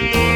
Bye.